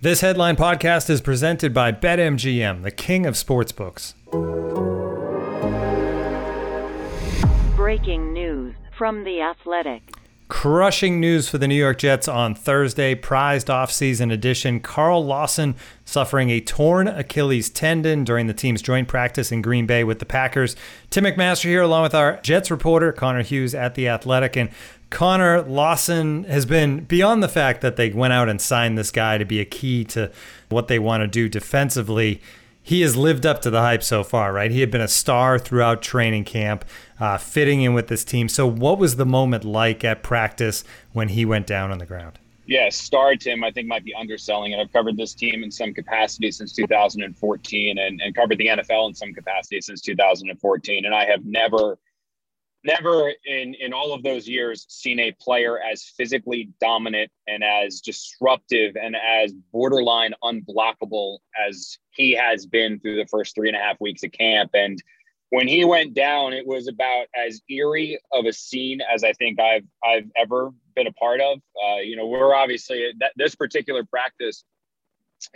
This headline podcast is presented by BetMGM, the king of sportsbooks. Breaking news from The Athletic. Crushing news for the New York Jets on Thursday, prized offseason edition. Carl Lawson suffering a torn Achilles tendon during the team's joint practice in Green Bay with the Packers. Tim McMaster here, along with our Jets reporter, Connor Hughes at The Athletic. And Connor Lawson has been beyond the fact that they went out and signed this guy to be a key to what they want to do defensively. He has lived up to the hype so far, right? He had been a star throughout training camp, uh, fitting in with this team. So, what was the moment like at practice when he went down on the ground? Yeah, star Tim, I think might be underselling it. I've covered this team in some capacity since 2014 and, and covered the NFL in some capacity since 2014. And I have never never in in all of those years seen a player as physically dominant and as disruptive and as borderline unblockable as he has been through the first three and a half weeks of camp. And when he went down it was about as eerie of a scene as i think i've i've ever been a part of. Uh, you know we're obviously that this particular practice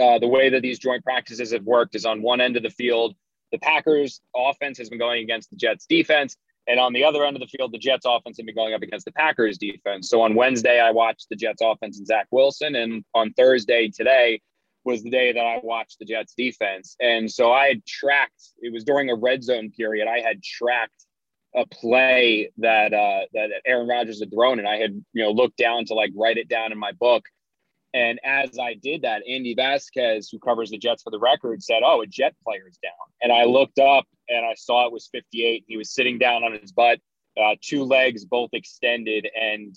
uh, the way that these joint practices have worked is on one end of the field the packers offense has been going against the jets defense and on the other end of the field, the Jets offense had been going up against the Packers defense. So on Wednesday, I watched the Jets offense and Zach Wilson. And on Thursday, today, was the day that I watched the Jets defense. And so I had tracked, it was during a red zone period, I had tracked a play that uh, that Aaron Rodgers had thrown, and I had you know looked down to like write it down in my book. And as I did that, Andy Vasquez, who covers the Jets for the record, said, "Oh, a Jet player is down." And I looked up and I saw it was 58. He was sitting down on his butt, uh, two legs both extended, and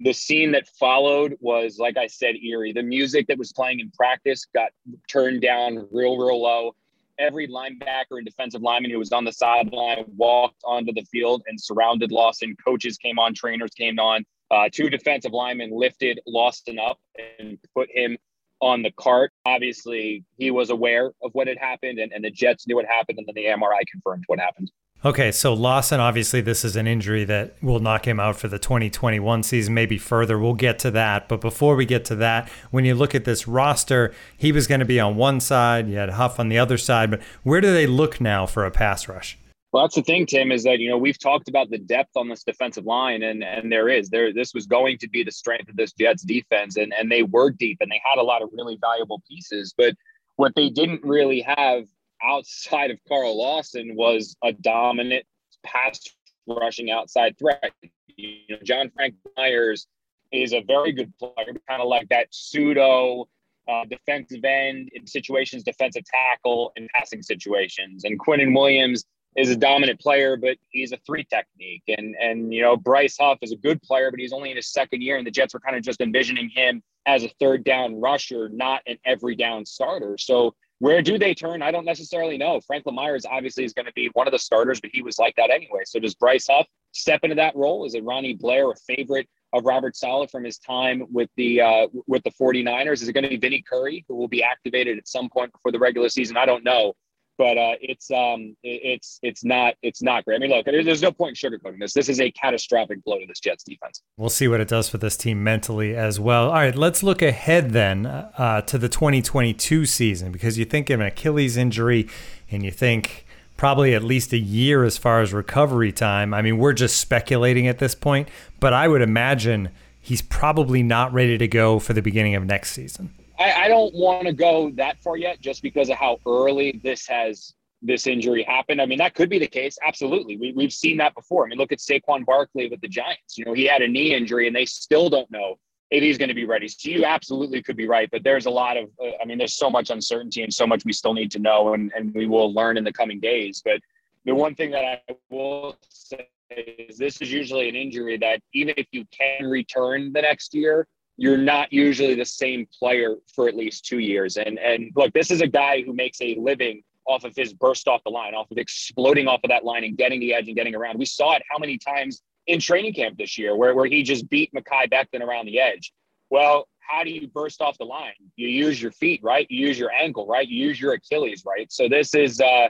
the scene that followed was, like I said, eerie. The music that was playing in practice got turned down real, real low. Every linebacker and defensive lineman who was on the sideline walked onto the field and surrounded Lawson. Coaches came on, trainers came on. Uh, two defensive linemen lifted Lawson up and put him on the cart. Obviously, he was aware of what had happened, and, and the Jets knew what happened, and then the MRI confirmed what happened. Okay, so Lawson, obviously, this is an injury that will knock him out for the 2021 season, maybe further. We'll get to that. But before we get to that, when you look at this roster, he was going to be on one side, you had Huff on the other side. But where do they look now for a pass rush? Well, that's the thing, Tim, is that you know we've talked about the depth on this defensive line, and and there is there. This was going to be the strength of this Jets defense, and and they were deep, and they had a lot of really valuable pieces. But what they didn't really have outside of Carl Lawson was a dominant pass rushing outside threat. You know, John Frank Myers is a very good player, kind of like that pseudo uh, defensive end in situations, defensive tackle in passing situations. And Quinnen Williams is a dominant player, but he's a three technique. And and you know, Bryce Huff is a good player, but he's only in his second year, and the Jets were kind of just envisioning him as a third down rusher, not an every down starter. So where do they turn? I don't necessarily know. Franklin Myers obviously is going to be one of the starters, but he was like that anyway. So does Bryce Huff step into that role? Is it Ronnie Blair, a favorite of Robert Saleh from his time with the uh, with the 49ers? Is it going to be Vinny Curry, who will be activated at some point before the regular season? I don't know but uh, it's um, it's it's not it's not great. I mean, look, there's no point in sugarcoating this. This is a catastrophic blow to this Jets defense. We'll see what it does for this team mentally as well. All right, let's look ahead then uh, to the 2022 season because you think of an Achilles injury and you think probably at least a year as far as recovery time. I mean, we're just speculating at this point, but I would imagine he's probably not ready to go for the beginning of next season. I, I don't want to go that far yet, just because of how early this has this injury happened. I mean, that could be the case. Absolutely, we we've seen that before. I mean, look at Saquon Barkley with the Giants. You know, he had a knee injury, and they still don't know if he's going to be ready. So you absolutely could be right, but there's a lot of, uh, I mean, there's so much uncertainty and so much we still need to know, and and we will learn in the coming days. But the one thing that I will say is this is usually an injury that even if you can return the next year, you're not usually the same player for at least two years. And and look, this is a guy who makes a living off of his burst off the line, off of exploding off of that line and getting the edge and getting around. We saw it how many times in training camp this year where, where he just beat Mekhi Becton around the edge. Well, how do you burst off the line? You use your feet, right? You use your ankle, right? You use your Achilles, right? So this is uh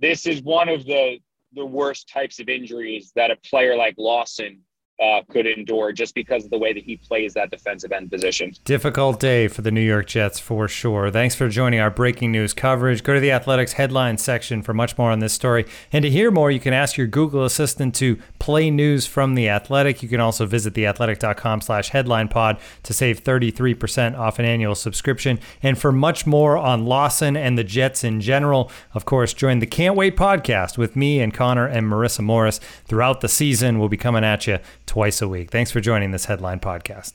this is one of the the worst types of injuries that a player like Lawson uh, could endure just because of the way that he plays that defensive end position. Difficult day for the New York Jets for sure. Thanks for joining our breaking news coverage. Go to the Athletics headline section for much more on this story. And to hear more, you can ask your Google Assistant to play news from the Athletic. You can also visit theathletic.com slash headline pod to save 33% off an annual subscription. And for much more on Lawson and the Jets in general, of course, join the Can't Wait podcast with me and Connor and Marissa Morris throughout the season. We'll be coming at you twice a week. Thanks for joining this headline podcast.